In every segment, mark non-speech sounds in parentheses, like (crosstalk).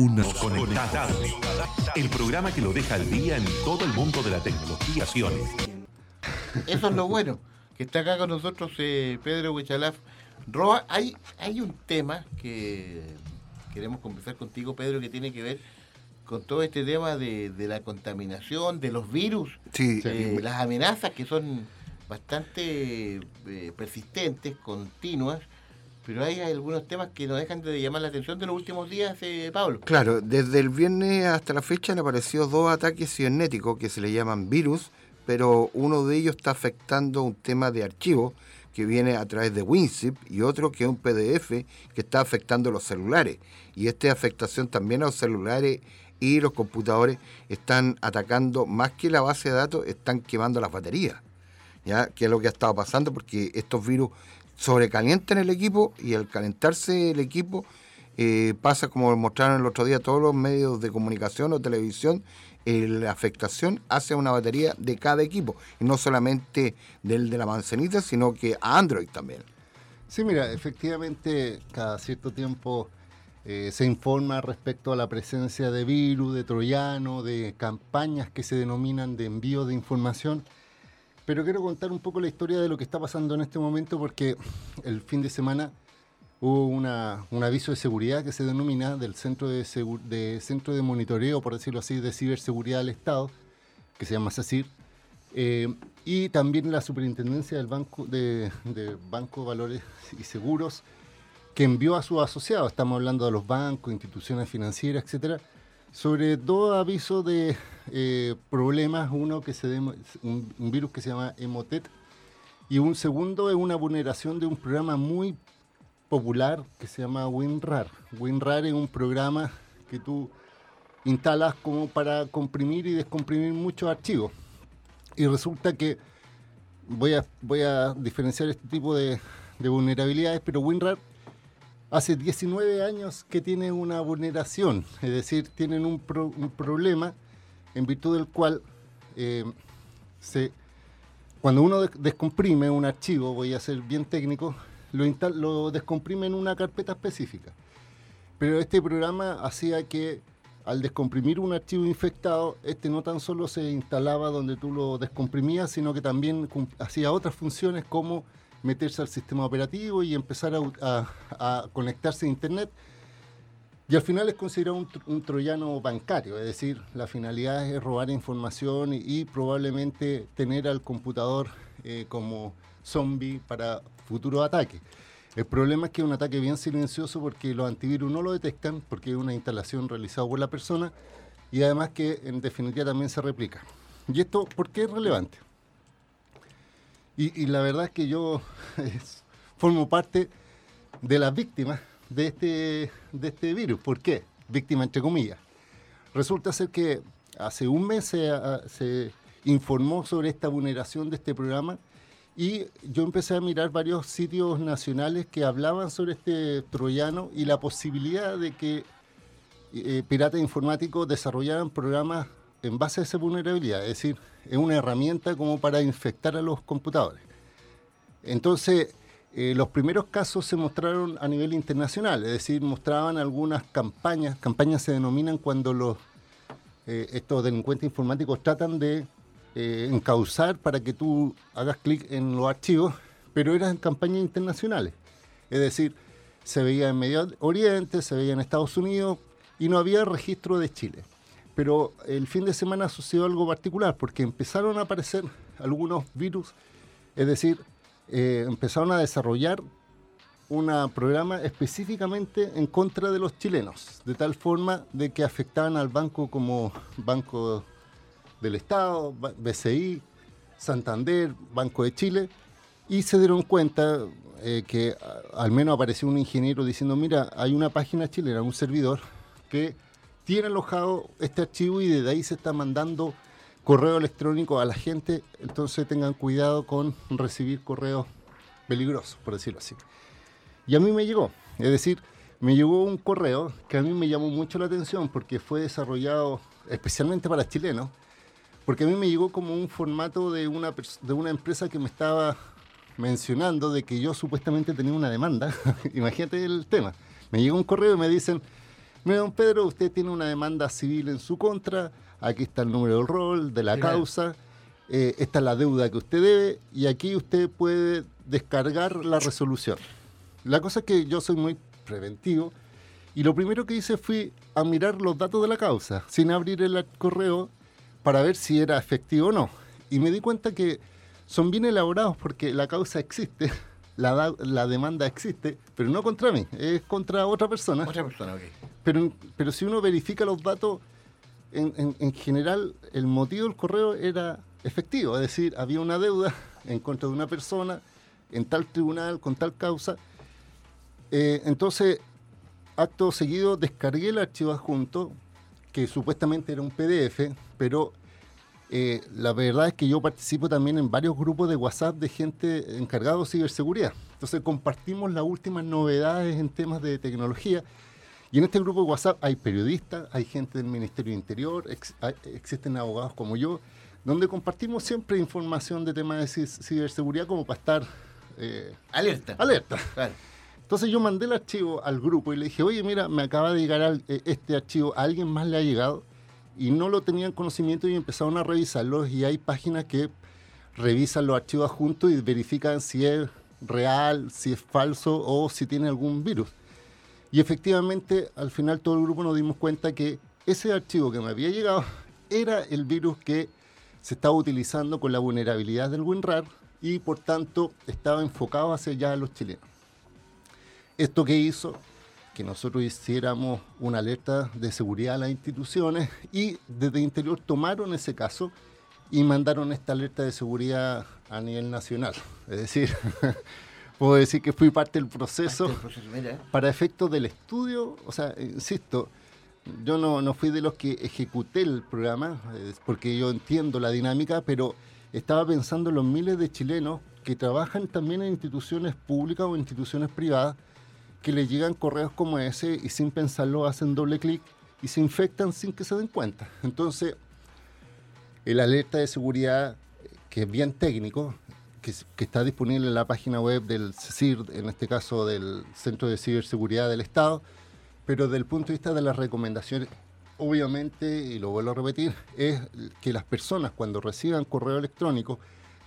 Una Conectados. El programa que lo deja al día en todo el mundo de la tecnología. Eso es lo bueno, que está acá con nosotros eh, Pedro Huichalaf. Roa, hay, hay un tema que queremos conversar contigo, Pedro, que tiene que ver con todo este tema de, la contaminación, de los virus, eh, las amenazas que son bastante eh, persistentes, continuas, pero hay algunos temas que nos dejan de llamar la atención de los últimos días, eh, Pablo. Claro, desde el viernes hasta la fecha han aparecido dos ataques cibernéticos que se le llaman virus, pero uno de ellos está afectando un tema de archivo que viene a través de WinZip y otro que es un PDF que está afectando los celulares. Y esta afectación también a los celulares y los computadores están atacando más que la base de datos, están quemando las baterías. ¿Ya? Que es lo que ha estado pasando porque estos virus sobrecalientan el equipo y al calentarse el equipo eh, pasa como mostraron el otro día todos los medios de comunicación o televisión, eh, la afectación hace una batería de cada equipo, y no solamente del de la manzanita, sino que a Android también. Sí, mira, efectivamente cada cierto tiempo eh, se informa respecto a la presencia de virus, de troyano, de campañas que se denominan de envío de información. Pero quiero contar un poco la historia de lo que está pasando en este momento porque el fin de semana hubo una, un aviso de seguridad que se denomina del Centro de, de, Centro de Monitoreo, por decirlo así, de Ciberseguridad del Estado, que se llama SACIR, eh, y también la Superintendencia del Banco de, de Banco Valores y Seguros, que envió a sus asociados, estamos hablando de los bancos, instituciones financieras, etcétera, sobre dos avisos de eh, problemas, uno que se un, virus que se llama Emotet, y un segundo es una vulneración de un programa muy popular que se llama WinRAR. WinRAR es un programa que tú instalas como para comprimir y descomprimir muchos archivos. Y resulta que voy a, voy a diferenciar este tipo de, vulnerabilidades, pero WinRAR hace 19 años que tiene una vulneración, es decir, tienen un, problema en virtud del cual eh, cuando uno descomprime un archivo, voy a ser bien técnico, lo, lo descomprime en una carpeta específica. Pero este programa hacía que al descomprimir un archivo infectado, este no tan solo se instalaba donde tú lo descomprimías, sino que también hacía otras funciones como meterse al sistema operativo y empezar a, conectarse a Internet. Y al final es considerado un, troyano bancario, es decir, la finalidad es robar información y, probablemente tener al computador eh, como zombie para futuro ataque. El problema es que es un ataque bien silencioso porque los antivirus no lo detectan, porque es una instalación realizada por la persona y además que en definitiva también se replica. ¿Y esto por qué es relevante? Y, la verdad es que yo (laughs) formo parte de las víctimas de este, de este virus. ¿Por qué? Víctima entre comillas. Resulta ser que hace un mes se informó sobre esta vulneración de este programa y yo empecé a mirar varios sitios nacionales que hablaban sobre este troyano y la posibilidad de que eh, piratas informáticos desarrollaran programas en base a esa vulnerabilidad, es decir, es una herramienta como para infectar a los computadores. Entonces, eh, los primeros casos se mostraron a nivel internacional, es decir, mostraban algunas campañas, campañas se denominan cuando los, eh, estos delincuentes informáticos tratan de eh, encauzar para que tú hagas clic en los archivos, pero eran campañas internacionales. Es decir, se veía en Medio Oriente, se veía en Estados Unidos y no había registro de Chile. Pero el fin de semana sucedió algo particular porque empezaron a aparecer algunos virus, es decir, eh, empezaron a desarrollar un programa específicamente en contra de los chilenos, de tal forma de que afectaban al banco como Banco del Estado, BCI, Santander, Banco de Chile, y se dieron cuenta eh, que al menos apareció un ingeniero diciendo, mira, hay una página chilena, un servidor, que tiene alojado este archivo y desde ahí se está mandando correo electrónico a la gente, entonces tengan cuidado con recibir correos peligrosos, por decirlo así. Y a mí me llegó, es decir, me llegó un correo que a mí me llamó mucho la atención porque fue desarrollado especialmente para chilenos, porque a mí me llegó como un formato de una, de una empresa que me estaba mencionando de que yo supuestamente tenía una demanda. (laughs) Imagínate el tema. Me llegó un correo y me dicen, don Pedro, usted tiene una demanda civil en su contra, aquí está el número del rol, de la causa, eh, esta es la deuda que usted debe y aquí usted puede descargar la resolución. La cosa es que yo soy muy preventivo y lo primero que hice fue a mirar los datos de la causa, sin abrir el correo para ver si era efectivo o no. Y me di cuenta que son bien elaborados porque la causa existe, (laughs) la, da- la demanda existe, pero no contra mí, es contra otra persona. Otra persona, ok. Pero, pero si uno verifica los datos, en, en- en general el motivo del correo era efectivo, es decir, había una deuda (laughs) en contra de una persona en tal tribunal con tal causa. Eh, entonces, acto seguido, descargué el archivo adjunto, que supuestamente era un PDF, pero eh, la verdad es que yo participo también en varios grupos de WhatsApp de gente encargada de ciberseguridad. Entonces compartimos las últimas novedades en temas de tecnología. Y en este grupo de WhatsApp hay periodistas, hay gente del Ministerio de Interior, ex- hay- existen abogados como yo, donde compartimos siempre información de temas de ci- ciberseguridad como para estar eh, Alerta. alerta. Claro. Entonces yo mandé el archivo al grupo y le dije, oye, mira, me acaba de llegar al- eh, este archivo, a alguien más le ha llegado y no lo tenían conocimiento y empezaron a revisarlos y hay páginas que revisan los archivos juntos y verifican si es real, si es falso o si tiene algún virus. Y efectivamente, al final todo el grupo nos dimos cuenta que ese archivo que me había llegado (laughs) era el virus que se estaba utilizando con la vulnerabilidad del WinRAR y por tanto estaba enfocado hacia allá a los chilenos. Esto que hizo que nosotros hiciéramos una alerta de seguridad a las instituciones y desde Interior tomaron ese caso y mandaron esta alerta de seguridad a nivel nacional. Es decir, (laughs) puedo decir que fui parte del proceso Parte del proceso, mira. para efectos del estudio, o sea, insisto, yo no, no fui de los que ejecuté el programa, eh, porque yo entiendo la dinámica, pero estaba pensando en los miles de chilenos que trabajan también en instituciones públicas o instituciones privadas, que les llegan correos como ese y sin pensarlo hacen doble clic y se infectan sin que se den cuenta. Entonces, el alerta de seguridad, que es bien técnico, que, que está disponible en la página web del CIR, en este caso del Centro de Ciberseguridad del Estado, pero desde el punto de vista de las recomendaciones, obviamente, y lo vuelvo a repetir, es que las personas cuando reciban correo electrónico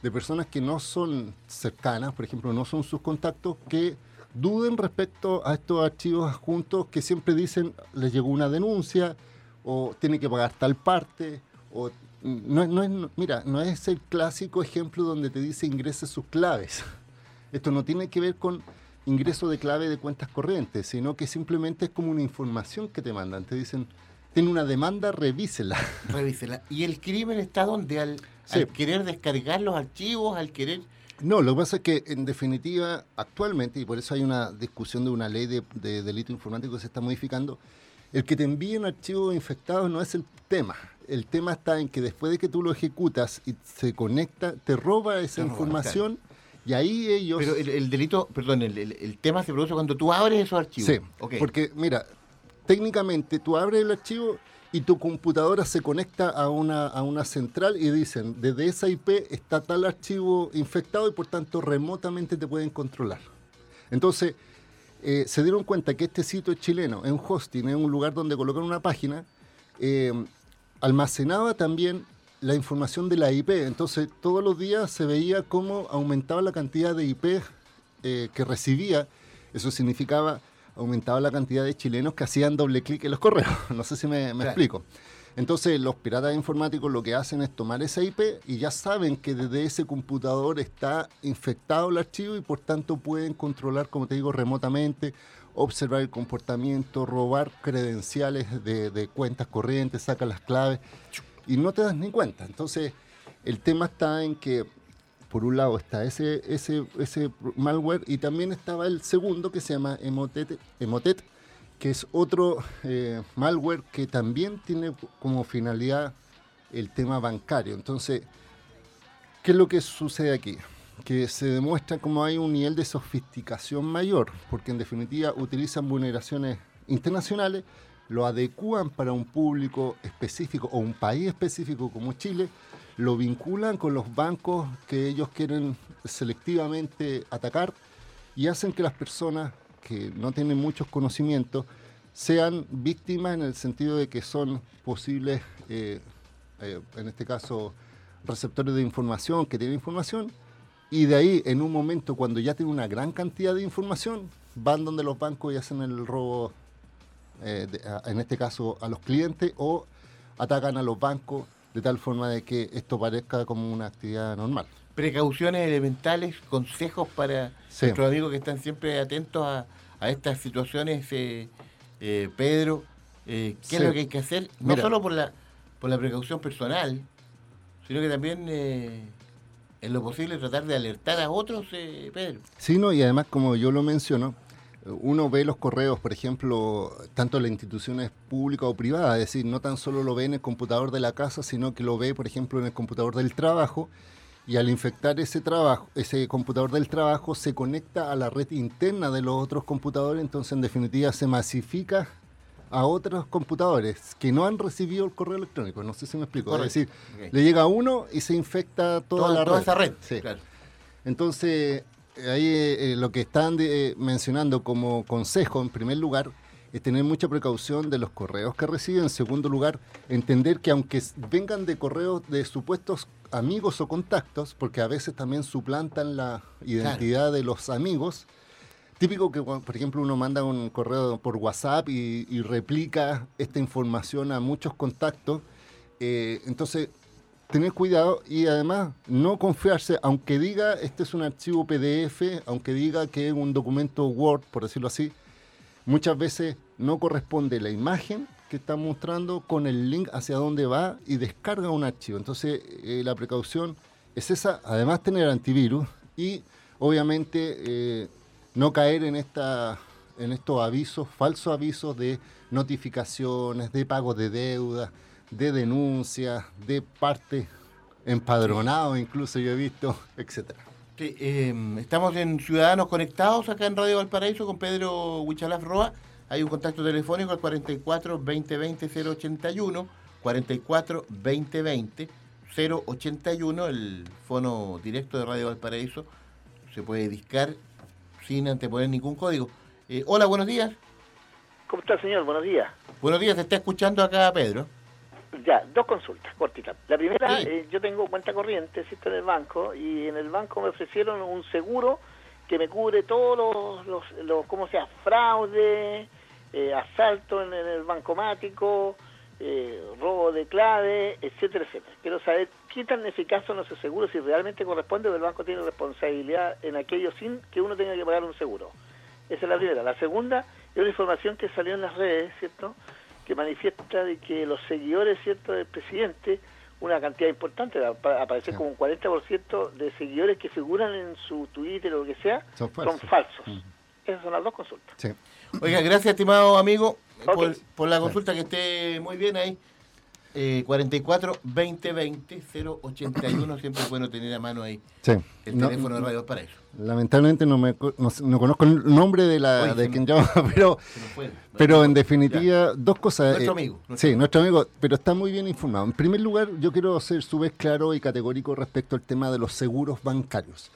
de personas que no son cercanas, por ejemplo, no son sus contactos, que duden respecto a estos archivos adjuntos que siempre dicen les llegó una denuncia o tiene que pagar tal parte o no, es- no es, mira, no es el clásico ejemplo donde te dice ingrese sus claves. (laughs) Esto no tiene que ver con ingreso de clave de cuentas corrientes, sino que simplemente es como una información que te mandan. Te dicen, tiene una demanda, revísela. (laughs) Revísela. ¿Y el crimen está donde? Al, Sí. al querer descargar los archivos, al querer... No, lo que pasa es que en definitiva, actualmente, y por eso hay una discusión de una ley de, de delito informático que se está modificando, el que te envíen archivos infectados no es el tema. El tema está en que después de que tú lo ejecutas y se conecta, te roba esa información y ahí ellos... Pero el, el delito, perdón, el, el- el tema se produce cuando tú abres esos archivos. Sí, Ok. porque mira, técnicamente tú abres el archivo y tu computadora se conecta a una, a una central y dicen, desde esa IP está tal archivo infectado y por tanto remotamente te pueden controlar. Entonces, eh, se dieron cuenta que este sitio es chileno, es un hosting, es un lugar donde colocan una página, eh, almacenaba también la información de la IP. Entonces, todos los días se veía cómo aumentaba la cantidad de IP eh, que recibía. Eso significaba aumentaba la cantidad de chilenos que hacían doble clic en los correos. (laughs) No sé si me, me Claro. explico. Entonces, los piratas informáticos lo que hacen es tomar esa IP y ya saben que desde ese computador está infectado el archivo y por tanto pueden controlar, como te digo, remotamente, observar el comportamiento, robar credenciales de, cuentas corrientes, sacan las claves y no te das ni cuenta. Entonces, el tema está en que, por un lado, está ese, ese, ese malware y también estaba el segundo que se llama Emotet, Emotet que es otro eh, malware que también tiene como finalidad el tema bancario. Entonces, ¿qué es lo que sucede aquí? Que se demuestra como hay un nivel de sofisticación mayor, porque en definitiva utilizan vulneraciones internacionales, lo adecúan para un público específico o un país específico como Chile, lo vinculan con los bancos que ellos quieren selectivamente atacar y hacen que las personas que no tienen muchos conocimientos sean víctimas en el sentido de que son posibles, eh, eh, en este caso, receptores de información, que tienen información, y de ahí, en un momento, cuando ya tienen una gran cantidad de información, van donde los bancos y hacen el robo, eh, en este caso, a los clientes, o atacan a los bancos de tal forma de que esto parezca como una actividad normal. Precauciones elementales, consejos para nuestros amigos que están siempre atentos a, estas situaciones, eh, eh, Pedro, ¿qué es lo que hay que hacer? No solo por la, por la precaución personal, sino que también en lo posible tratar de alertar a otros, eh, Pedro. Sí, no, y además, como yo lo menciono, uno ve los correos, por ejemplo, tanto en las instituciones públicas o privadas, es decir, no tan solo lo ve en el computador de la casa, sino que lo ve, por ejemplo, en el computador del trabajo, y al infectar ese trabajo, ese computador del trabajo se conecta a la red interna de los otros computadores, entonces en definitiva se masifica a otros computadores que no han recibido el correo electrónico. No sé si me explico. Es decir, le llega a uno y se infecta toda, la toda red. esa red. Sí. Entonces, ahí eh, lo que están eh, mencionando como consejo, en primer lugar, es tener mucha precaución de los correos que reciben. En segundo lugar, entender que aunque vengan de correos de supuestos amigos o contactos, porque a veces también suplantan la identidad de los amigos, Típico que, por ejemplo, uno manda un correo por WhatsApp y, replica esta información a muchos contactos. Eh, entonces, tener cuidado y además no confiarse, aunque diga este es un archivo PDF, aunque diga que es un documento Word, por decirlo así, muchas veces no corresponde la imagen que está mostrando con el link hacia dónde va y descarga un archivo. Entonces, eh, la precaución es esa, además tener antivirus y obviamente eh, no caer en, esta, en estos avisos, falsos avisos de notificaciones, de pagos de deuda, de denuncias, de parte empadronado, incluso yo he visto, etcétera. Em, estamos en Ciudadanos Conectados acá en Radio Valparaíso con Pedro Huichalaf Roa. Hay un contacto telefónico al 44 2020 081, 44 2020 081, el fono directo de Radio Valparaíso. Se puede discar sin anteponer ningún código. Eh, hola, buenos días. ¿Cómo está, señor? Buenos días. Buenos días, te está escuchando acá Pedro. Ya, dos consultas cortitas. La primera, eh, yo tengo cuenta corriente, ¿cierto? En el banco, y en el banco me ofrecieron un seguro que me cubre todos los, los, ¿cómo sea? Fraude, eh, asalto en, en el bancomático, eh, robo de clave, etcétera, etcétera. Quiero saber qué tan eficaz son esos seguros, si realmente corresponde o el banco tiene responsabilidad en aquello sin que uno tenga que pagar un seguro. Esa es la primera. La segunda es una información que salió en las redes, ¿cierto?, que manifiesta de que los seguidores, ¿cierto?, del presidente, una cantidad importante, aparece como un 40% de seguidores que figuran en su Twitter o lo que sea, son falsos. Mm. Esas son las dos consultas. Oiga, gracias, estimado amigo por, la consulta que esté muy bien ahí. Eh, 44 2020 081 siempre es bueno tener a mano ahí el teléfono de Radio para eso. Lamentablemente no, me, no, conozco el nombre de la de quien llama, (laughs) pero, pero en definitiva, dos cosas. Nuestro eh, amigo. sí, nuestro amigo, pero está muy bien informado. En primer lugar, yo quiero ser su vez claro y categórico respecto al tema de los seguros bancarios.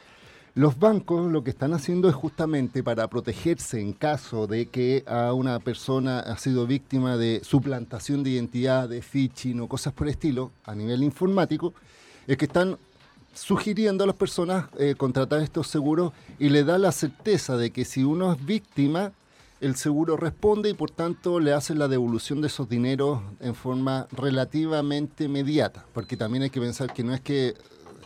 Los bancos lo que están haciendo es justamente para protegerse en caso de que a una persona ha sido víctima de suplantación de identidad, de phishing o cosas por el estilo a nivel informático, es que están sugiriendo a las personas eh, contratar estos seguros y le da la certeza de que si uno es víctima, el seguro responde y por tanto le hacen la devolución de esos dineros en forma relativamente inmediata, porque también hay que pensar que no es que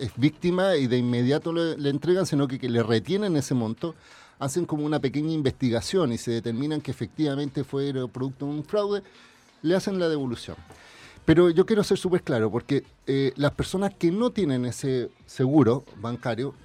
es víctima y de inmediato le, entregan, sino que, le retienen ese monto, hacen como una pequeña investigación y se determinan que efectivamente fue producto de un fraude, le hacen la devolución. Pero yo quiero ser súper claro, porque eh, las personas que no tienen ese seguro bancario,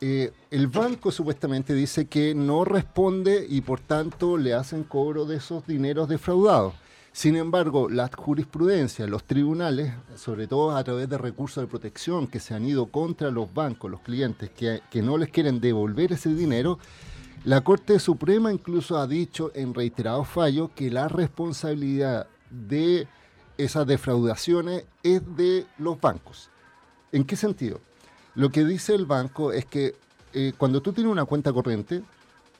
eh, el banco supuestamente dice que no responde y por tanto le hacen cobro de esos dineros defraudados. Sin embargo, la jurisprudencia, los tribunales, sobre todo a través de recursos de protección que se han ido contra los bancos, los clientes que, no les quieren devolver ese dinero, la Corte Suprema incluso ha dicho en reiterados fallos que la responsabilidad de esas defraudaciones es de los bancos. ¿En qué sentido? Lo que dice el banco es que eh, cuando tú tienes una cuenta corriente,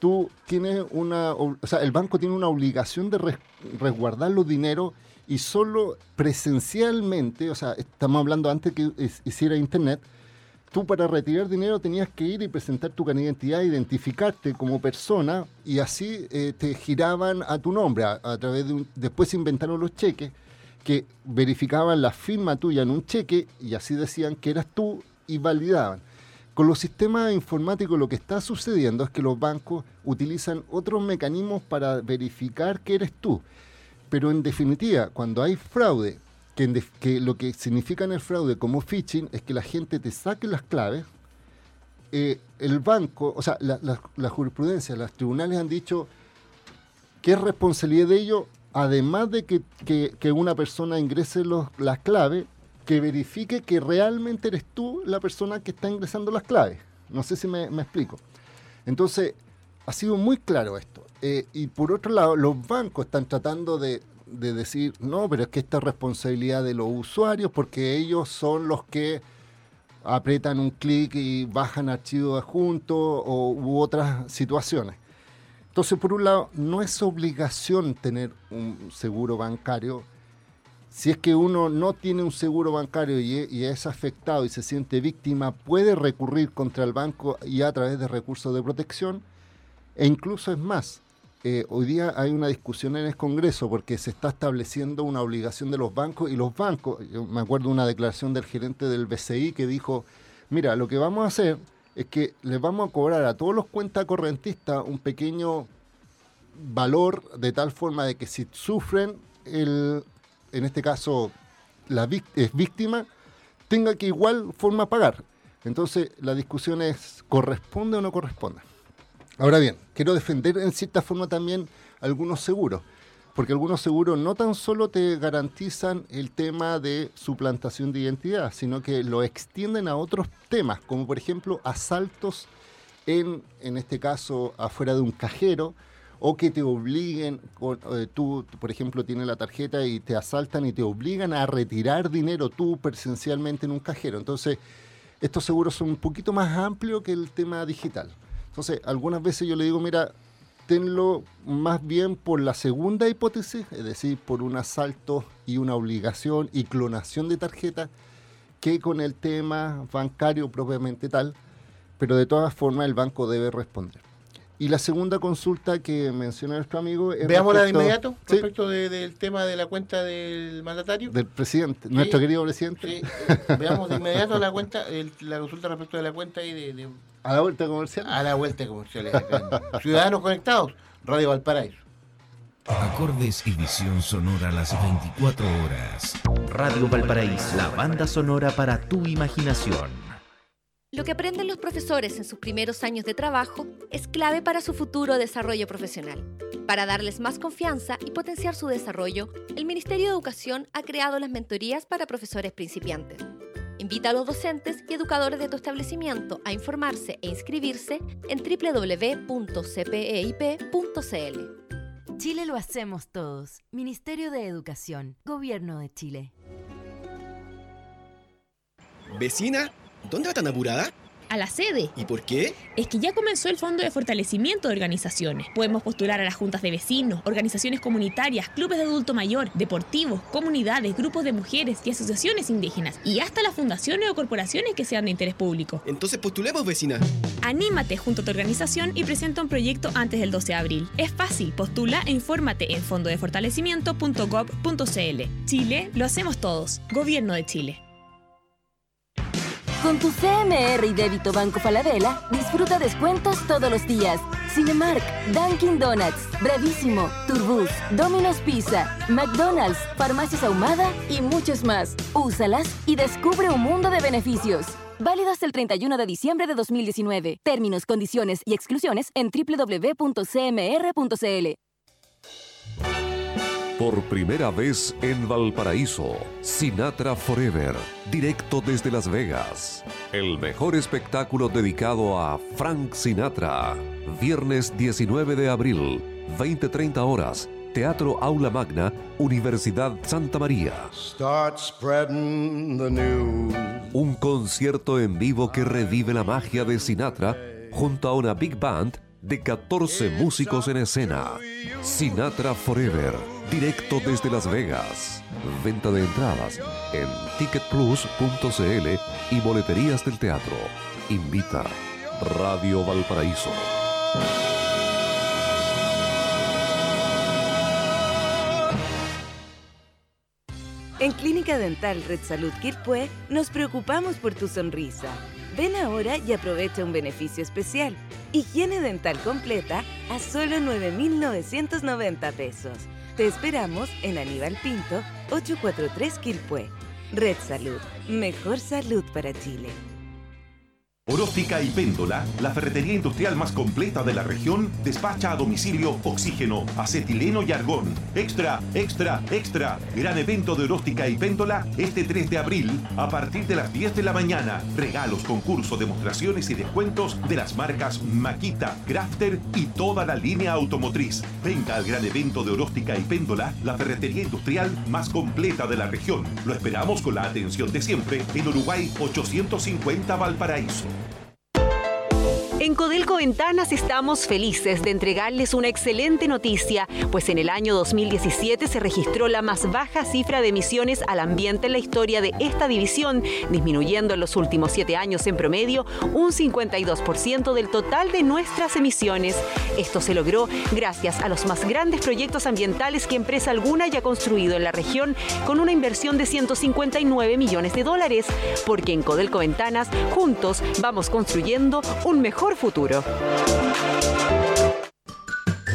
tú tienes una, o sea, el banco tiene una obligación de resguardar los dineros y solo presencialmente, o sea, estamos hablando antes que hiciera internet, tú para retirar dinero tenías que ir y presentar tu identidad, identificarte como persona y así eh, te giraban a tu nombre a, través de un, después inventaron los cheques que verificaban la firma tuya en un cheque y así decían que eras tú y validaban. Con los sistemas informáticos lo que está sucediendo es que los bancos utilizan otros mecanismos para verificar que eres tú. Pero en definitiva, cuando hay fraude, que, lo que significa en el fraude como phishing es que la gente te saque las claves, eh, el banco, o sea, la, jurisprudencia, los tribunales han dicho que es responsabilidad de ellos, además de que, una persona ingrese las claves, que verifique que realmente eres tú la persona que está ingresando las claves. No sé si me, explico. Entonces, ha sido muy claro esto. Eh, y por otro lado, los bancos están tratando de, decir, no, pero es que esta es responsabilidad de los usuarios porque ellos son los que apretan un clic y bajan archivos adjuntos o, u otras situaciones. Entonces, por un lado, no es obligación tener un seguro bancario si es que uno no tiene un seguro bancario y, es afectado y se siente víctima, puede recurrir contra el banco y a través de recursos de protección. E incluso es más, eh, hoy día hay una discusión en el Congreso porque se está estableciendo una obligación de los bancos y los bancos, yo me acuerdo una declaración del gerente del BCI que dijo, mira, lo que vamos a hacer es que les vamos a cobrar a todos los cuentas correntistas un pequeño valor de tal forma de que si sufren el, en este caso la es víctima, tenga que igual forma pagar. Entonces la discusión es, ¿corresponde o no corresponde? Ahora bien, quiero defender en cierta forma también algunos seguros, porque algunos seguros no tan solo te garantizan el tema de suplantación de identidad, sino que lo extienden a otros temas, como por ejemplo asaltos en, en este caso, afuera de un cajero, o que te obliguen, eh, tú, por ejemplo, tienes la tarjeta y te asaltan y te obligan a retirar dinero tú presencialmente en un cajero. Entonces, estos seguros son un poquito más amplios que el tema digital. Entonces, algunas veces yo le digo, mira, tenlo más bien por la segunda hipótesis, es decir, por un asalto y una obligación y clonación de tarjeta, que con el tema bancario propiamente tal, pero de todas formas el banco debe responder. Y la segunda consulta que menciona nuestro amigo es. Veámosla de inmediato respecto del tema de la cuenta del mandatario. Del presidente, nuestro querido presidente. Eh, veamos de inmediato la cuenta, la consulta respecto de la cuenta y de, A la vuelta comercial. A la vuelta comercial. Ciudadanos conectados, Radio Valparaíso. Acordes y visión sonora a las 24 horas. Radio Valparaíso, la banda sonora para tu imaginación. Lo que aprenden los profesores en sus primeros años de trabajo es clave para su futuro desarrollo profesional. Para darles más confianza y potenciar su desarrollo, el Ministerio de Educación ha creado las mentorías para profesores principiantes. Invita a los docentes y educadores de tu establecimiento a informarse e inscribirse en www.cpeip.cl. Chile lo hacemos todos. Ministerio de Educación, Gobierno de Chile. Vecina ¿Dónde va tan apurada? a la sede. ¿Y por qué? Es que ya comenzó el Fondo de Fortalecimiento de Organizaciones. Podemos postular a las juntas de vecinos, organizaciones comunitarias, clubes de adulto mayor, deportivos, comunidades, grupos de mujeres y asociaciones indígenas. Y hasta las fundaciones o corporaciones que sean de interés público. Entonces postulemos, vecina. Anímate junto a tu organización y presenta un proyecto antes del 12 de abril. Es fácil, postula e infórmate en fondodefortalecimiento.gov.cl. Chile, lo hacemos todos. Gobierno de Chile. Con tu CMR y débito Banco Falabella, disfruta descuentos todos los días. Cinemark, Dunkin' Donuts, Bravísimo, Turbus, Domino's Pizza, McDonald's, Farmacias Ahumada y muchos más. Úsalas y descubre un mundo de beneficios. Válido hasta el 31 de diciembre de 2019. Términos, condiciones y exclusiones en www.cmr.cl. Por primera vez en Valparaíso, Sinatra Forever, directo desde Las Vegas. El mejor espectáculo dedicado a Frank Sinatra. Viernes 19 de abril, 20-30 horas. Teatro Aula Magna, Universidad Santa María. Un concierto en vivo que revive la magia de Sinatra junto a una big band de 14 músicos en escena. Sinatra Forever, directo desde Las Vegas. Venta de entradas en ticketplus.cl y boleterías del teatro. Invita Radio Valparaíso. En Clínica Dental Red Salud Quilpué nos preocupamos por tu sonrisa. Ven ahora y aprovecha un beneficio especial. Higiene dental completa a solo 9,990 pesos. Te esperamos en Aníbal Pinto, 843 Quilpué. Red Salud, mejor salud para Chile. Oróstica y Péndola, la ferretería industrial más completa de la región, despacha a domicilio oxígeno, acetileno y argón. Extra, extra, extra. Gran evento de Oróstica y Péndola este 3 de abril a partir de las 10 de la mañana. Regalos, concursos, demostraciones y descuentos de las marcas Maquita, Crafter y toda la línea automotriz. Venga al gran evento de Oróstica y Péndola, la ferretería industrial más completa de la región. Lo esperamos con la atención de siempre en Uruguay 850 Valparaíso. En Codelco Ventanas estamos felices de entregarles una excelente noticia, pues en el año 2017 se registró la más baja cifra de emisiones al ambiente en la historia de esta división, disminuyendo en los últimos siete años en promedio un 52% del total de nuestras emisiones. Esto se logró gracias a los más grandes proyectos ambientales que empresa alguna haya construido en la región con una inversión de 159 millones de dólares, porque en Codelco Ventanas juntos vamos construyendo un mejor futuro.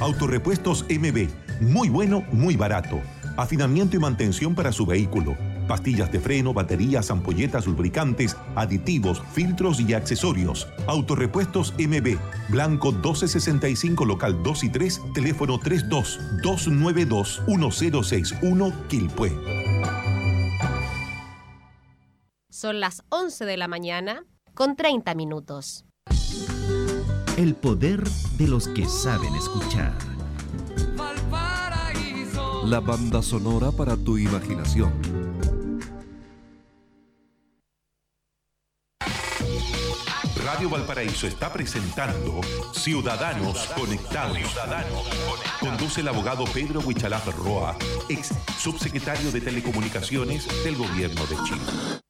Autorepuestos MB. Muy bueno, muy barato. Afinamiento y mantención para su vehículo. Pastillas de freno, baterías, ampolletas, lubricantes, aditivos, filtros y accesorios. Autorepuestos MB. Blanco 1265, local 2 y 3, teléfono 32 292 1061 Quilpue. Son las 11 de la mañana con 30 minutos. El poder de los que saben escuchar. La banda sonora para tu imaginación. Radio Valparaíso está presentando Ciudadanos Conectados. Conduce el abogado Pedro Huichalaf Roa, ex subsecretario de Telecomunicaciones del Gobierno de Chile.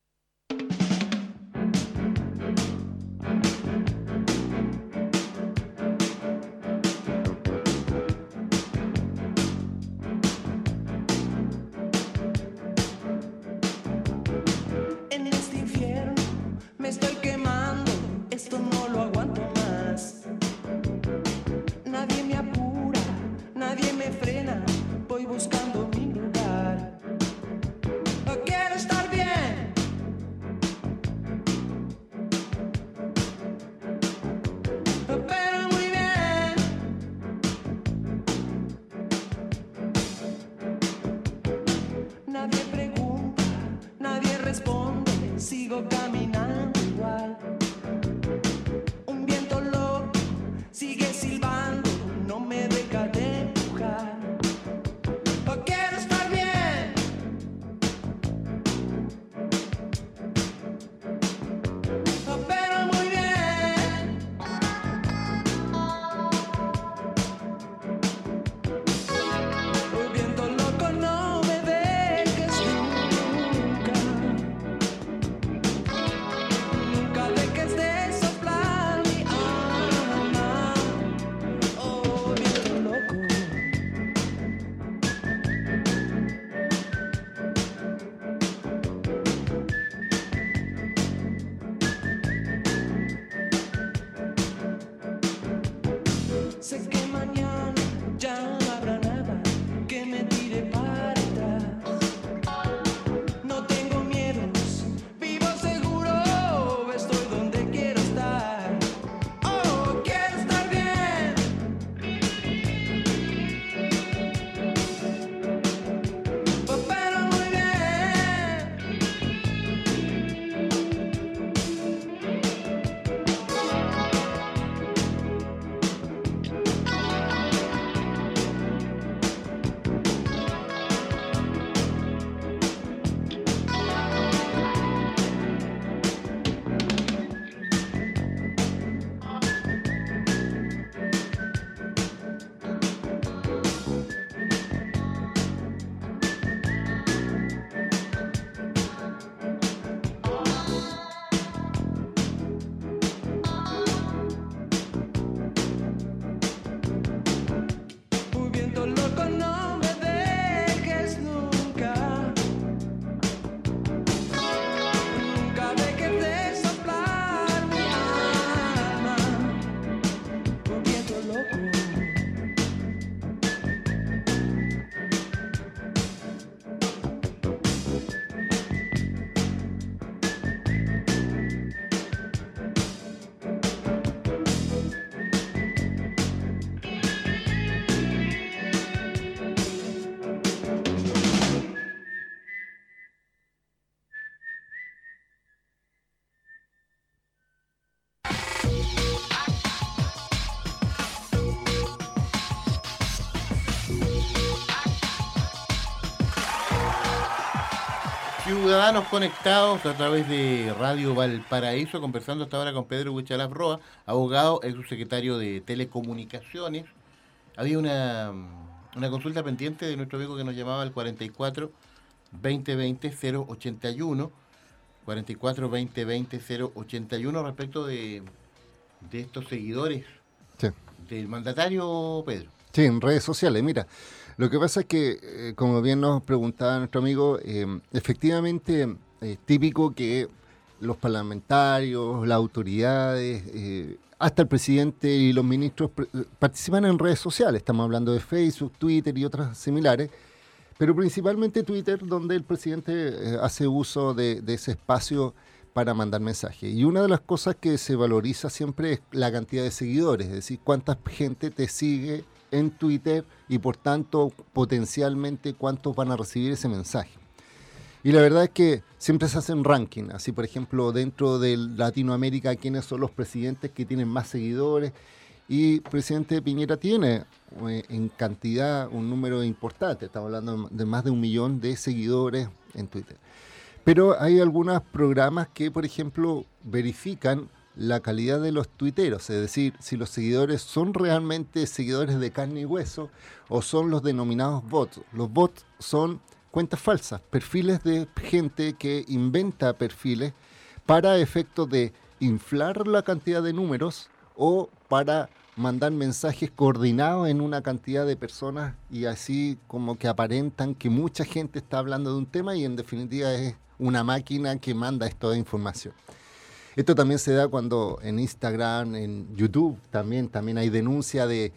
Ciudadanos conectados a través de Radio Valparaíso, conversando hasta ahora con Pedro Huichalaf Roa, abogado, ex subsecretario de Telecomunicaciones. Había una, una consulta pendiente de nuestro amigo que nos llamaba al 44 2020 081. 44 2020 081 respecto de, de estos seguidores Sí. del mandatario Pedro. Sí, en redes sociales. Mira, lo que pasa es que, eh, como bien nos preguntaba nuestro amigo, eh, efectivamente es típico que los parlamentarios, las autoridades, eh, hasta el presidente y los ministros participan en redes sociales. Estamos hablando de Facebook, Twitter y otras similares, pero principalmente Twitter, donde el presidente eh, hace uso de, de ese espacio para mandar mensajes. Y una de las cosas que se valoriza siempre es la cantidad de seguidores, es decir, cuánta gente te sigue en Twitter y por tanto potencialmente cuántos van a recibir ese mensaje. Y la verdad es que siempre se hacen ranking, así por ejemplo dentro de Latinoamérica quiénes son los presidentes que tienen más seguidores y presidente Piñera tiene eh, en cantidad un número importante, estamos hablando de más de un millón de seguidores en Twitter. Pero hay algunos programas que, por ejemplo, verifican la calidad de los tuiteros, es decir, si los seguidores son realmente seguidores de carne y hueso o son los denominados bots. Los bots son cuentas falsas, perfiles de gente que inventa perfiles para efectos de inflar la cantidad de números o para mandar mensajes coordinados en una cantidad de personas y así como que aparentan que mucha gente está hablando de un tema y en definitiva es una máquina que manda esta información. Esto también se da cuando en Instagram, en YouTube también, también hay denuncia de,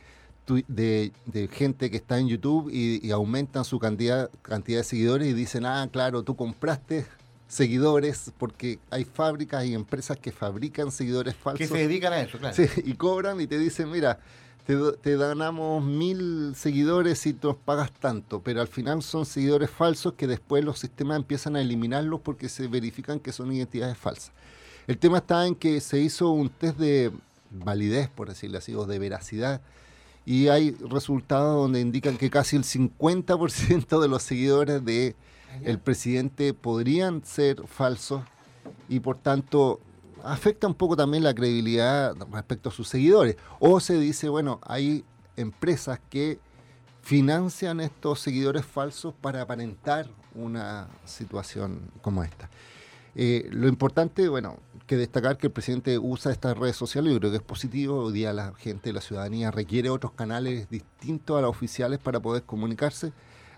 de, de gente que está en YouTube y, y aumentan su cantidad, cantidad de seguidores y dicen, ah, claro, tú compraste seguidores porque hay fábricas y empresas que fabrican seguidores falsos. Que se dedican a eso, claro. Sí, y cobran y te dicen, mira, te, te ganamos mil seguidores y tú pagas tanto, pero al final son seguidores falsos que después los sistemas empiezan a eliminarlos porque se verifican que son identidades falsas. El tema está en que se hizo un test de validez, por decirlo así, o de veracidad, y hay resultados donde indican que casi el 50% de los seguidores de el presidente podrían ser falsos y por tanto afecta un poco también la credibilidad respecto a sus seguidores. O se dice, bueno, hay empresas que financian estos seguidores falsos para aparentar una situación como esta. Eh, lo importante, bueno, que destacar que el presidente usa estas redes sociales, yo creo que es positivo. Hoy día la gente, la ciudadanía requiere otros canales distintos a los oficiales para poder comunicarse.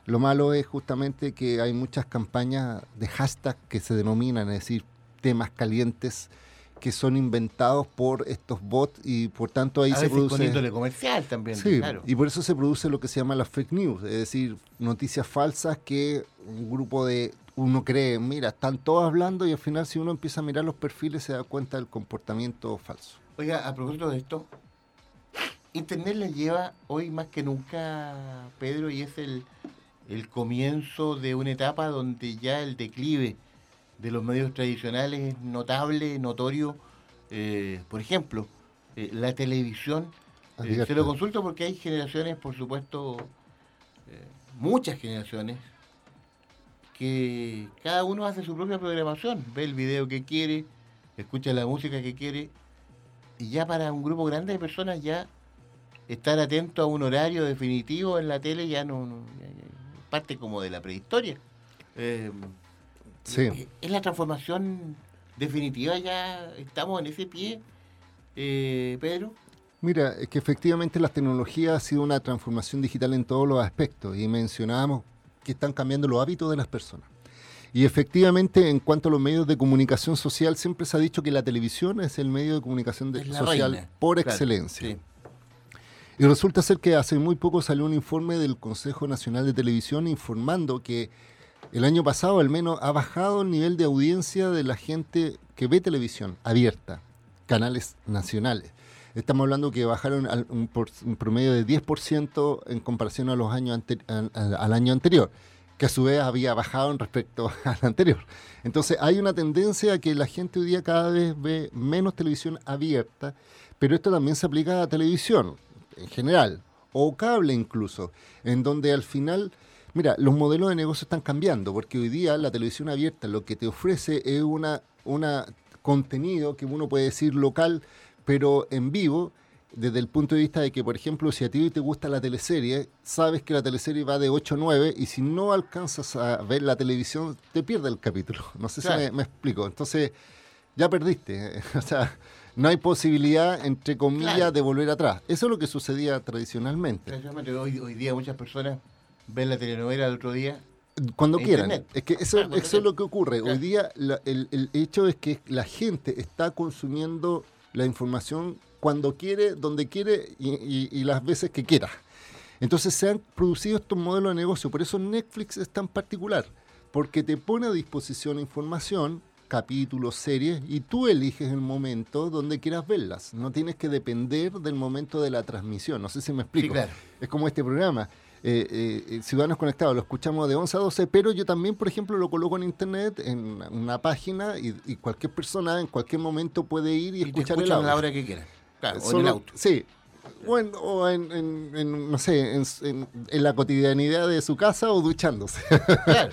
Lo malo es justamente que hay muchas campañas de hashtag que se denominan, es decir, temas calientes que son inventados por estos bots y por tanto ahí a se veces produce... comercial también, Sí, claro. y por eso se produce lo que se llama las fake news, es decir, noticias falsas que un grupo de uno cree, mira, están todos hablando y al final si uno empieza a mirar los perfiles se da cuenta del comportamiento falso. Oiga, a propósito de esto, Internet le lleva hoy más que nunca, Pedro, y es el, el comienzo de una etapa donde ya el declive de los medios tradicionales es notable, notorio. Eh, por ejemplo, eh, la televisión, eh, Abierta. se lo consulto porque hay generaciones, por supuesto, eh, muchas generaciones, que cada uno hace su propia programación, ve el video que quiere, escucha la música que quiere, y ya para un grupo grande de personas ya estar atento a un horario definitivo en la tele ya no, no- ya- ya parte como de la prehistoria. Eh, Sí. Es la transformación definitiva, ya estamos en ese pie, eh, Pedro. Mira, es que efectivamente la tecnología ha sido una transformación digital en todos los aspectos y mencionábamos que están cambiando los hábitos de las personas. Y efectivamente, en cuanto a los medios de comunicación social, siempre se ha dicho que la televisión es el medio de comunicación de- social reina, por claro, excelencia. sí. Y resulta ser que hace muy poco salió un informe del Consejo Nacional de Televisión informando que el año pasado al menos ha bajado el nivel de audiencia de la gente que ve televisión abierta, canales nacionales. Estamos hablando que bajaron al- un, promedio de 10% en comparación a los años al año anterior, que a su vez había bajado en respecto (laughs) al anterior. Entonces hay una tendencia a que la gente hoy día cada vez ve menos televisión abierta, pero esto también se aplica a televisión en general, o cable incluso, en donde al final Mira, los modelos de negocio están cambiando porque hoy día la televisión abierta lo que te ofrece es una, una contenido que uno puede decir local, pero en vivo, desde el punto de vista de que, por ejemplo, si a ti te gusta la teleserie, sabes que la teleserie va de 8 a 9 y si no alcanzas a ver la televisión, te pierde el capítulo. No sé Claro. si me, me explico. Entonces, ya perdiste. (laughs) o sea, no hay posibilidad, entre comillas, Claro. de volver atrás. Eso es lo que sucedía tradicionalmente. Hoy, hoy día muchas personas ven la telenovela del otro día. Cuando quieran. internet. Es que eso, Ah, eso es lo que ocurre. Hoy día la- el, el hecho es que la gente está consumiendo la información cuando quiere, donde quiere y, y- y las veces que quiera. Entonces se han producido estos modelos de negocio. Por eso Netflix es tan particular. Porque te pone a disposición información, capítulos, series, y tú eliges el momento donde quieras verlas. No tienes que depender del momento de la transmisión. No sé si me explico. claro. Es como este programa. Eh, eh, Ciudadanos Conectados, lo escuchamos de 11 a 12, pero yo también, por ejemplo, lo coloco en internet, en una página, y, y cualquier persona en cualquier momento puede ir y, escuchar el a la hora que quieran. Claro, o en el auto. Sí. O en, o en- en- en, no sé, en, en- en la cotidianidad de su casa o duchándose.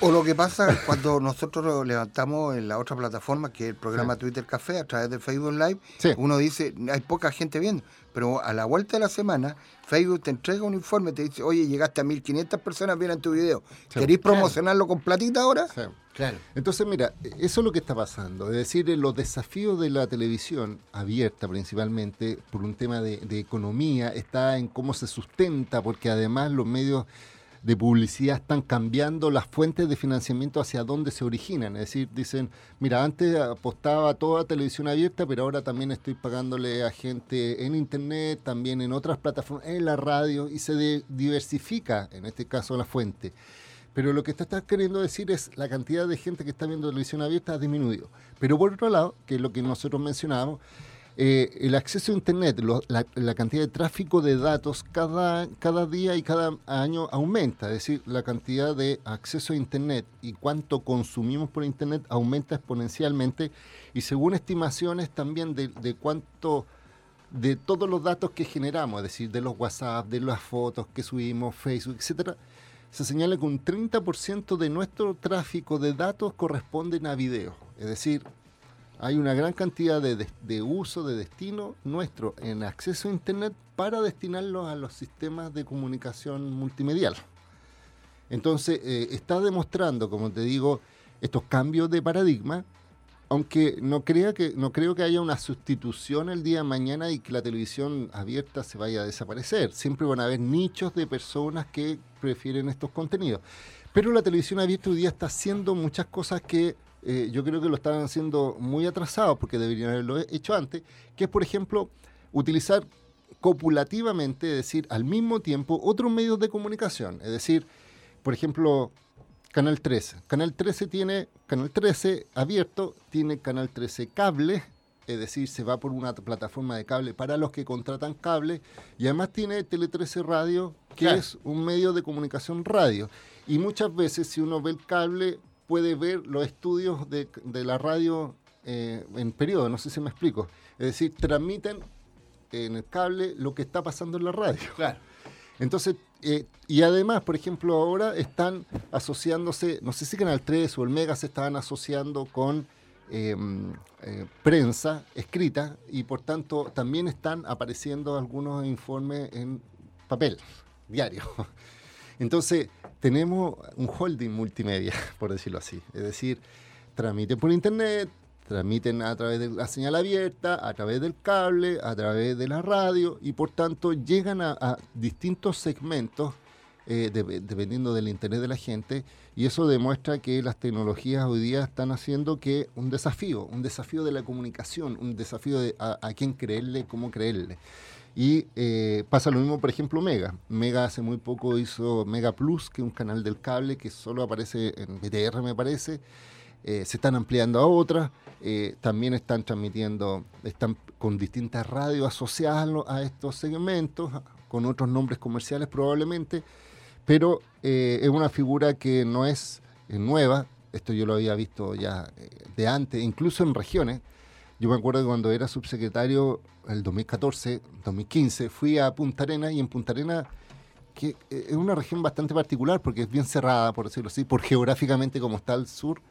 O lo que pasa cuando nosotros lo levantamos en la otra plataforma, que es el programa Sí. Twitter Café, a través de Facebook Live, uno dice, hay poca gente viendo, pero a la vuelta de la semana, Facebook te entrega un informe, te dice, oye, llegaste a 1.500 personas vieron tu video, Sí. ¿querés Claro. promocionarlo con platita ahora? Claro. Entonces, mira, eso es lo que está pasando. Es decir, eh, los desafíos de la televisión abierta principalmente por un tema de, de economía está en cómo se sustenta, porque además los medios de publicidad están cambiando las fuentes de financiamiento hacia dónde se originan. Es decir, dicen, mira, antes apostaba toda televisión abierta, pero ahora también estoy pagándole a gente en internet, también en otras plataformas, en la radio, y se diversifica, en este caso, la fuente. Pero lo que te estás queriendo decir es la cantidad de gente que está viendo televisión abierta ha disminuido. Pero por otro lado, que es lo que nosotros mencionábamos, eh, el acceso a Internet, la, cantidad de tráfico de datos cada, cada día y cada año aumenta. Es decir, la cantidad de acceso a Internet y cuánto consumimos por Internet aumenta exponencialmente. Y según estimaciones también de, cuánto de todos los datos que generamos, es decir, de los WhatsApp, de las fotos que subimos, Facebook, etcétera, se señala que un 30% de nuestro tráfico de datos corresponden a video. Es decir, hay una gran cantidad de, uso, de destino nuestro en acceso a Internet para destinarlo a los sistemas de comunicación multimedial. Entonces, eh, está demostrando, como te digo, estos cambios de paradigma, aunque no, crea que, no creo que haya una sustitución el día de mañana y que la televisión abierta se vaya a desaparecer. Siempre van a haber nichos de personas que prefieren estos contenidos. Pero la televisión abierta hoy día está haciendo muchas cosas que eh, yo creo que lo están haciendo muy atrasados porque deberían haberlo hecho antes, que es, por ejemplo, utilizar copulativamente, es decir, al mismo tiempo, otros medios de comunicación. Es decir, por ejemplo, Canal 13. Canal 13 tiene, Canal 13 abierto, tiene Canal 13 cable, es decir, se va por una plataforma de cable para los que contratan cable, y además tiene Tele 13 Radio, que Claro. es un medio de comunicación radio. Y muchas veces, si uno ve el cable, puede ver los estudios de, de la radio eh, en periodo, no sé si me explico. Es decir, transmiten en el cable lo que está pasando en la radio. Claro. Entonces, eh, y además, por ejemplo, ahora están asociándose, no sé si Canal 3 o el Mega se estaban asociando con eh, eh, prensa escrita y por tanto también están apareciendo algunos informes en papel, diario. (laughs) Entonces, tenemos un holding multimedia, (laughs) por decirlo así. Es decir, transmiten por internet, transmiten a través de la señal abierta, a través del cable, a través de la radio y por tanto llegan a, distintos segmentos eh, de- dependiendo del interés de la gente y eso demuestra que las tecnologías hoy día están haciendo que un desafío, un desafío de la comunicación, un desafío de a, a quién creerle, cómo creerle. Y eh, pasa lo mismo, por ejemplo, Mega. Mega hace muy poco hizo Mega Plus, que es un canal del cable que solo aparece en BTR, me parece. Eh, se están ampliando a otras. eh, también están transmitiendo, están con distintas radios asociadas a estos segmentos, con otros nombres comerciales probablemente. Pero es una figura que no es nueva. Esto yo lo había visto ya de antes, incluso en regiones. Yo me acuerdo que cuando era subsecretario, el 2014, 2015, fui a Punta Arena y en Punta Arena, que eh, es una región bastante particular porque es bien cerrada, por decirlo así, por geográficamente como está el sur.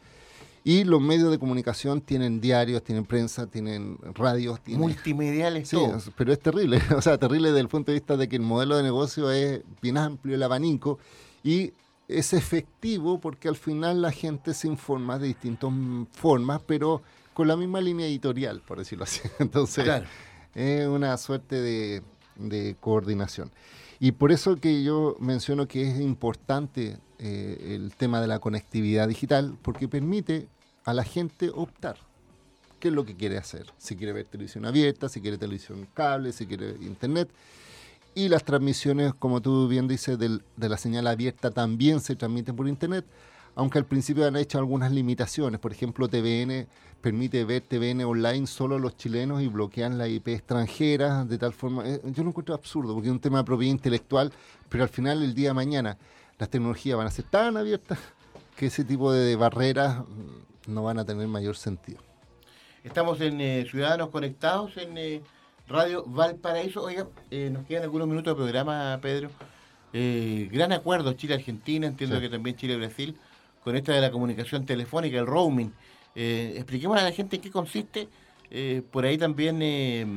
Y los medios de comunicación tienen diarios, tienen prensa, tienen radios. Tienen... Multimediales Sí, todo. pero es terrible. (laughs) O sea, terrible desde el punto de vista de que el modelo de negocio es bien amplio, el abanico, y es efectivo porque al final la gente se informa de distintas formas, pero con la misma línea editorial, por decirlo así. (laughs) Entonces, Claro. es una suerte de, de coordinación. Y por eso que yo menciono que es importante eh, el tema de la conectividad digital, porque permite a la gente optar qué es lo que quiere hacer. Si quiere ver televisión abierta, si quiere televisión cable, si quiere internet. Y las transmisiones, como tú bien dices, del- de la señal abierta también se transmiten por internet, aunque al principio han hecho algunas limitaciones. Por ejemplo, TVN permite ver TVN online solo a los chilenos y bloquean la IP extranjera de tal forma. eh, Yo lo encuentro absurdo porque es un tema de propiedad intelectual, pero al final, el día de mañana, las tecnologías van a ser tan abiertas que ese tipo de barreras mm, no van a tener mayor sentido. Estamos en eh, Ciudadanos Conectados en eh, Radio Valparaíso. Oiga, eh, nos quedan algunos minutos de programa, Pedro. Gran acuerdo Chile-Argentina, entiendo Sí. que también Chile-Brasil, con esta de la comunicación telefónica, el roaming. Eh, expliquemos a la gente en qué consiste. Eh, por ahí también eh,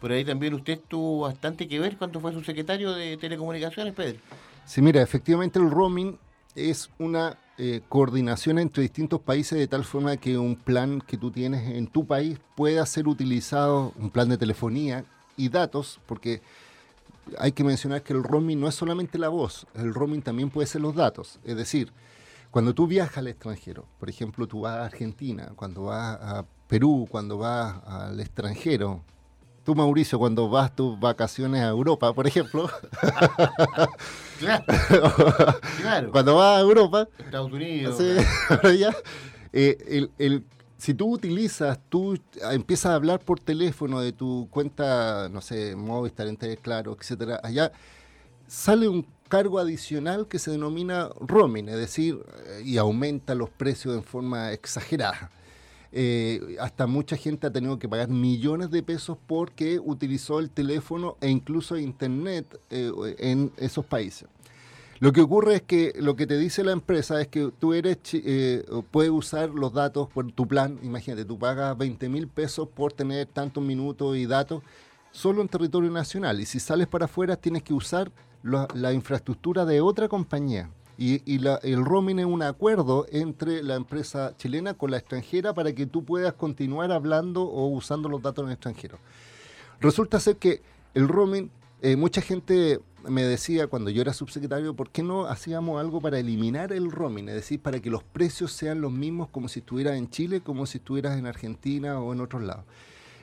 por ahí también usted tuvo bastante que ver cuando fue su secretario de Telecomunicaciones, Pedro. Sí, mira, efectivamente el roaming es una coordinación entre distintos países de tal forma que un plan que tú tienes en tu país pueda ser utilizado, un plan de telefonía y datos, porque hay que mencionar que el roaming no es solamente la voz, el roaming también puede ser los datos. Es decir, cuando tú viajas al extranjero, por ejemplo, tú vas a Argentina, cuando vas a Perú, cuando vas al extranjero, tú Mauricio, cuando vas tus vacaciones a Europa, por ejemplo, (laughs) Claro. Claro. cuando vas a Europa, Estados Unidos. Sí, ahora (laughs) ya, eh, el- el- si tú utilizas, tú empiezas a hablar por teléfono de tu cuenta, no sé, Movistar, Entel, Claro, etcétera, allá sale un cargo adicional que se denomina roaming, es decir, eh, y aumenta los precios en forma exagerada. Eh, hasta mucha gente ha tenido que pagar millones de pesos porque utilizó el teléfono e incluso internet eh, en esos países. Lo que ocurre es que lo que te dice la empresa es que tú eres eh, puedes usar los datos por tu plan. Imagínate, tú pagas 20 mil pesos por tener tantos minutos y datos solo en territorio nacional. Y si sales para afuera tienes que usar la, infraestructura de otra compañía. Y, el roaming es un acuerdo entre la empresa chilena con la extranjera para que tú puedas continuar hablando o usando los datos en extranjero. Resulta ser que el roaming, eh, mucha gente me decía cuando yo era subsecretario, ¿por qué no hacíamos algo para eliminar el roaming? Es decir, para que los precios sean los mismos como si estuvieras en Chile, como si estuvieras en Argentina o en otros lados.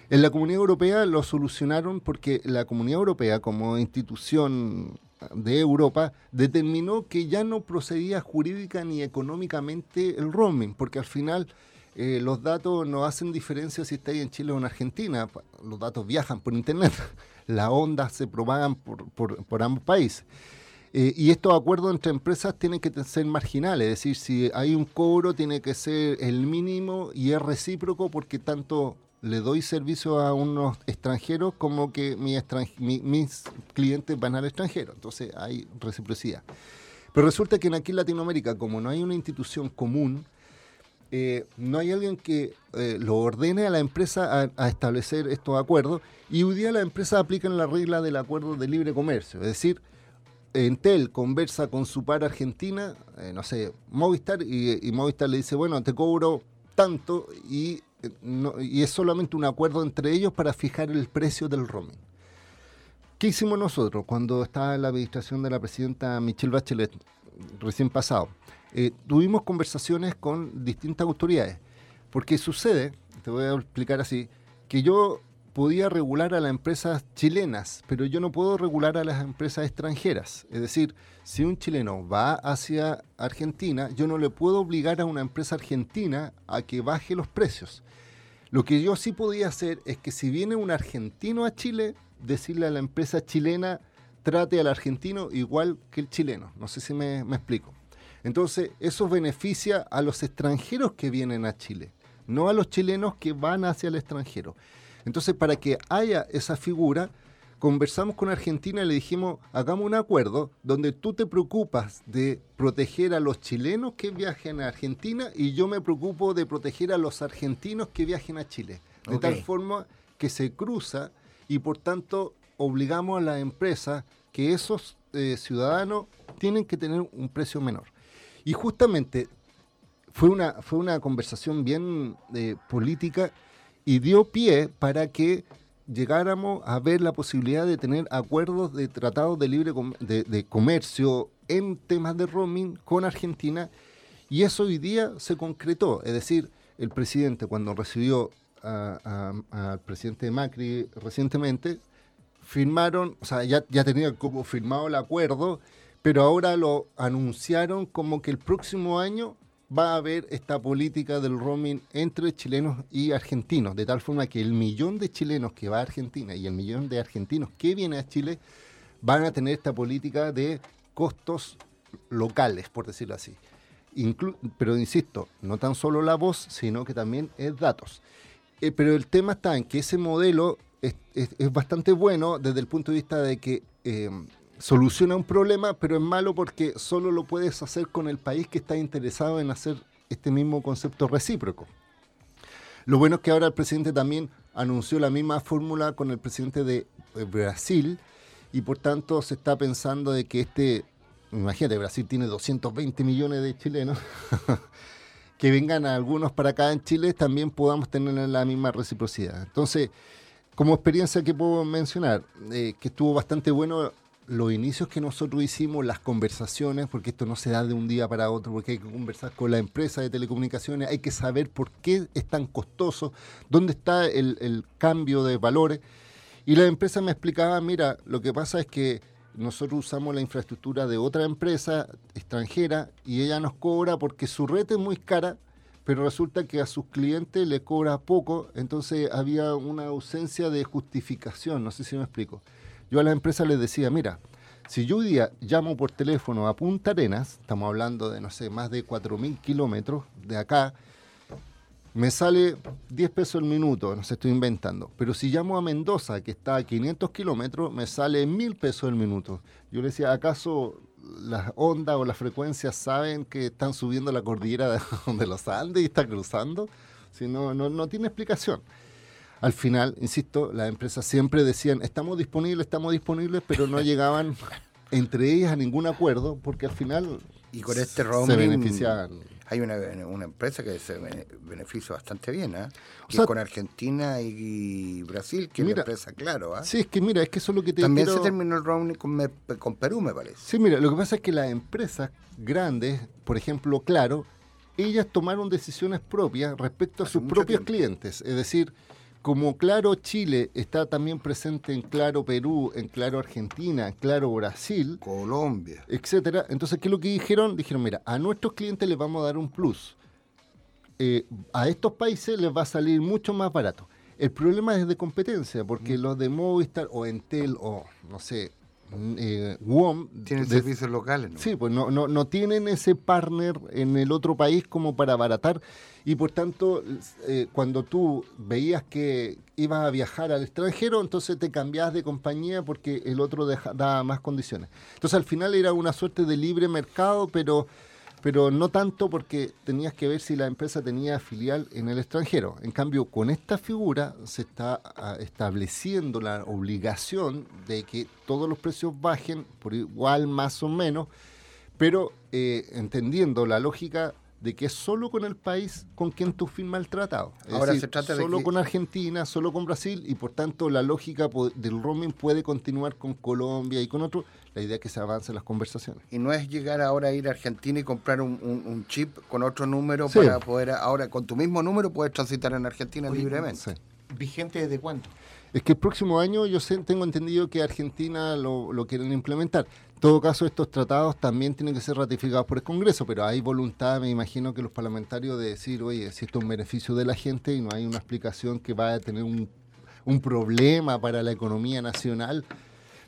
En la Comunidad Europea lo solucionaron porque la Comunidad Europea, como institución de Europa, determinó que ya no procedía jurídica ni económicamente el roaming, porque al final eh, los datos no hacen diferencia si estáis en Chile o en Argentina. Los datos viajan por Internet, (laughs) las ondas se propagan por, por- ambos países. Eh, y estos acuerdos entre empresas tienen que ser marginales, es decir, si hay un cobro tiene que ser el mínimo y es recíproco porque tanto le doy servicio a unos extranjeros como que mi mis clientes van al extranjero. Entonces hay reciprocidad. Pero resulta que aquí en Latinoamérica, como no hay una institución común, eh, no hay alguien que eh, lo ordene a la empresa a, establecer estos acuerdos y hoy día las empresas aplican la regla del acuerdo de libre comercio. Es decir, Entel conversa con su par argentina, eh, no sé, Movistar, y, y Movistar le dice, bueno, te cobro tanto y, no- y es solamente un acuerdo entre ellos para fijar el precio del roaming. ¿Qué hicimos nosotros cuando estaba en la administración de la presidenta Michelle Bachelet, recién pasado? Eh, tuvimos conversaciones con distintas autoridades, porque sucede, te voy a explicar así, que yo podía regular a las empresas chilenas, pero yo no puedo regular a las empresas extranjeras. Es decir, si un chileno va hacia Argentina, yo no le puedo obligar a una empresa argentina a que baje los precios. Lo que yo sí podía hacer es que si viene un argentino a Chile, decirle a la empresa chilena, trate al argentino igual que el chileno. No sé si me, me explico. Entonces, eso beneficia a los extranjeros que vienen a Chile, no a los chilenos que van hacia el extranjero. Entonces, para que haya esa figura, conversamos con Argentina y le dijimos, hagamos un acuerdo donde tú te preocupas de proteger a los chilenos que viajen a Argentina y yo me preocupo de proteger a los argentinos que viajen a Chile. De tal forma que se cruza y por tanto obligamos a las empresas que esos eh, ciudadanos tienen que tener un precio menor. Y justamente fue una, fue una conversación bien eh, política y dio pie para que llegáramos a ver la posibilidad de tener acuerdos de tratados de libre de, comercio en temas de roaming con Argentina y eso hoy día se concretó. Es decir, el presidente cuando recibió al presidente Macri recientemente, firmaron, o sea, ya, ya tenían como firmado el acuerdo, pero ahora lo anunciaron como que el próximo año va a haber esta política del roaming entre chilenos y argentinos, de tal forma que el millón de chilenos que va a Argentina y el millón de argentinos que viene a Chile van a tener esta política de costos locales, por decirlo así. Pero insisto, no tan solo la voz, sino que también es datos. Eh, pero el tema está en que ese modelo es bastante bueno desde el punto de vista de que eh, soluciona un problema, pero es malo porque solo lo puedes hacer con el país que está interesado en hacer este mismo concepto recíproco. Lo bueno es que ahora el presidente también anunció la misma fórmula con el presidente de Brasil y por tanto se está pensando de que este, imagínate, Brasil tiene 220 millones de chilenos, (laughs) que vengan algunos para acá en Chile también podamos tener la misma reciprocidad. Entonces, como experiencia que puedo mencionar, eh, que estuvo bastante bueno los inicios que nosotros hicimos, las conversaciones, porque esto no se da de un día para otro, porque hay que conversar con la empresa de telecomunicaciones, hay que saber por qué es tan costoso, dónde está el, el cambio de valores. Y la empresa me explicaba, mira, lo que pasa es que nosotros usamos la infraestructura de otra empresa extranjera y ella nos cobra porque su red es muy cara, pero resulta que a sus clientes le cobra poco, entonces había una ausencia de justificación, no sé si me explico. Yo a la empresa les decía, mira, si yo hoy día llamo por teléfono a Punta Arenas, estamos hablando de, no sé, más de 4.000 kilómetros de acá, me sale 10 pesos el minuto, no sé, estoy inventando. Pero si llamo a Mendoza, que está a 500 kilómetros, me sale 1000 pesos el minuto. Yo le decía, ¿acaso las ondas o las frecuencias saben que están subiendo la cordillera de, (laughs) de los Andes y está cruzando? Si no, no, no tiene explicación. Al final, insisto, las empresas siempre decían, estamos disponibles, estamos disponibles, pero no (laughs) llegaban entre ellas a ningún acuerdo, porque al final Y con este se roaming beneficiaban. hay una, una empresa que se bene- beneficia bastante bien, ¿ah? O Que sea- es con Argentina y Brasil, que es la empresa Claro, ¿ah? Sí, es que mira, es que eso es lo que te También quiero- se terminó el roaming con, Perú, me parece. Sí, mira, lo que pasa es que las empresas grandes, por ejemplo, Claro, ellas tomaron decisiones propias respecto a sus propios tiempo. clientes. Es decir, como Claro Chile está también presente en Claro Perú, en Claro Argentina, en Claro Brasil, Colombia, etcétera. Entonces, ¿qué es lo que dijeron? Dijeron, mira, a nuestros clientes les vamos a dar un plus. Eh, a estos países les va a salir mucho más barato. El problema es de competencia, porque los de Movistar o Entel o, no sé, mm, eh, WOM... Tienen de- servicios locales, ¿no? Sí, pues no, no, no tienen ese partner en el otro país como para abaratar y por tanto eh, cuando tú veías que ibas a viajar al extranjero, entonces te cambiabas de compañía porque el otro daba más condiciones. Entonces al final era una suerte de libre mercado, pero, pero no tanto porque tenías que ver si la empresa tenía filial en el extranjero. En cambio, con esta figura se está ah, estableciendo la obligación de que todos los precios bajen por igual más o menos, pero eh, entendiendo la lógica de que es solo con el país con quien tú firmas el tratado. Es Ahora decir, se trata de solo que- con Argentina, solo con Brasil y por tanto la lógica del roaming puede continuar con Colombia y con otros. La idea es que se avancen las conversaciones. Y no es llegar ahora a ir a Argentina y comprar un, un- un chip con otro número Sí. para poder, ahora con tu mismo número, puedes transitar en Argentina Oye, libremente. ¿Vigente desde cuándo? Es que el próximo año yo sé- tengo entendido que Argentina lo, lo quieren implementar. Todo caso, estos tratados también tienen que ser ratificados por el Congreso, pero hay voluntad, me imagino, que los parlamentarios de decir, oye, si esto es un beneficio de la gente y no hay una explicación que vaya a tener un, un problema para la economía nacional.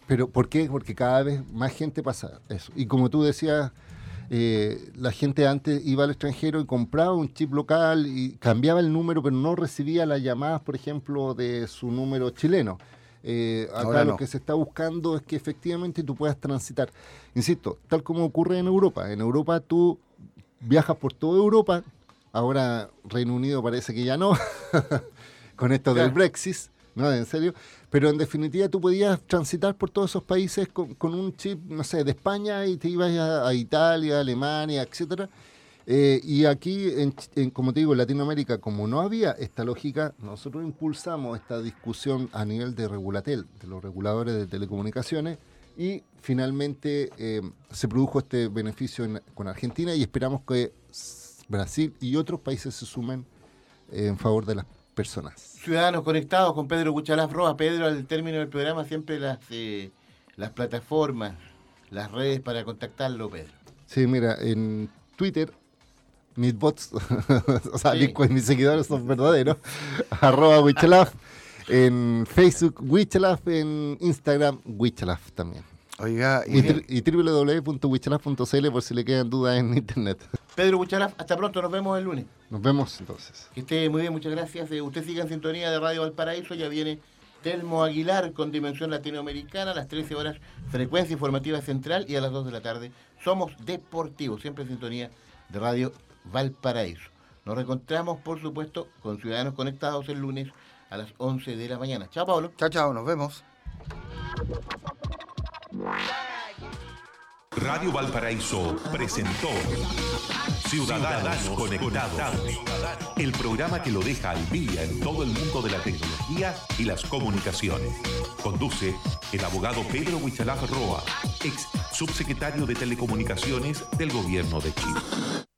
Pero ¿por qué? Porque cada vez más gente pasa eso. Y como tú decías, eh, la gente antes iba al extranjero y compraba un chip local y cambiaba el número, pero no recibía las llamadas, por ejemplo, de su número chileno. Eh, acá Ahora lo no. que se está buscando es que efectivamente tú puedas transitar. Insisto, tal como ocurre en Europa. En Europa tú viajas por toda Europa. Ahora Reino Unido parece que ya no, (laughs) con esto del. Brexit, ¿no? En serio. Pero en definitiva tú podías transitar por todos esos países con, con un chip, no sé, de España y te ibas a, a Italia, Alemania, etcétera. Eh, y aquí, en, como te digo, en Latinoamérica, como no había esta lógica, nosotros impulsamos esta discusión a nivel de Regulatel, de los reguladores de telecomunicaciones, y finalmente eh, se produjo este beneficio en- con Argentina y esperamos que Brasil y otros países se sumen eh, en favor de las personas. Ciudadanos conectados con Pedro Cuchalaf Roa. Pedro, al término del programa, siempre las, las plataformas, las redes para contactarlo, Pedro. Sí, mira, en Twitter, mis bots, (laughs) o sea, Sí. mis, mis seguidores son verdaderos, (laughs) arroba Wichelaf, en Facebook Wichelaf, en Instagram Wichelaf también. Oiga, y, tri- y www.wichelaf.cl por si le quedan dudas en internet. (laughs) Pedro Cuchalaf, hasta pronto, nos vemos el lunes. Nos vemos entonces. Que esté muy bien, muchas gracias. Eh, usted siga en sintonía de Radio Valparaíso, ya viene Telmo Aguilar con Dimensión Latinoamericana a las 13 horas, frecuencia informativa central y a las 2 de la tarde. Somos deportivos, siempre en sintonía de Radio Valparaíso. Nos reencontramos, por supuesto, con Ciudadanos Conectados el lunes a las 11 de la mañana. Chao, Pablo. Chao, chao, nos vemos. Radio Valparaíso presentó Ciudadanos, Conectados, el programa que lo deja al día en todo el mundo de la tecnología y las comunicaciones. Conduce el abogado Pedro Huichalaf Roa, ex subsecretario de Telecomunicaciones del Gobierno de Chile.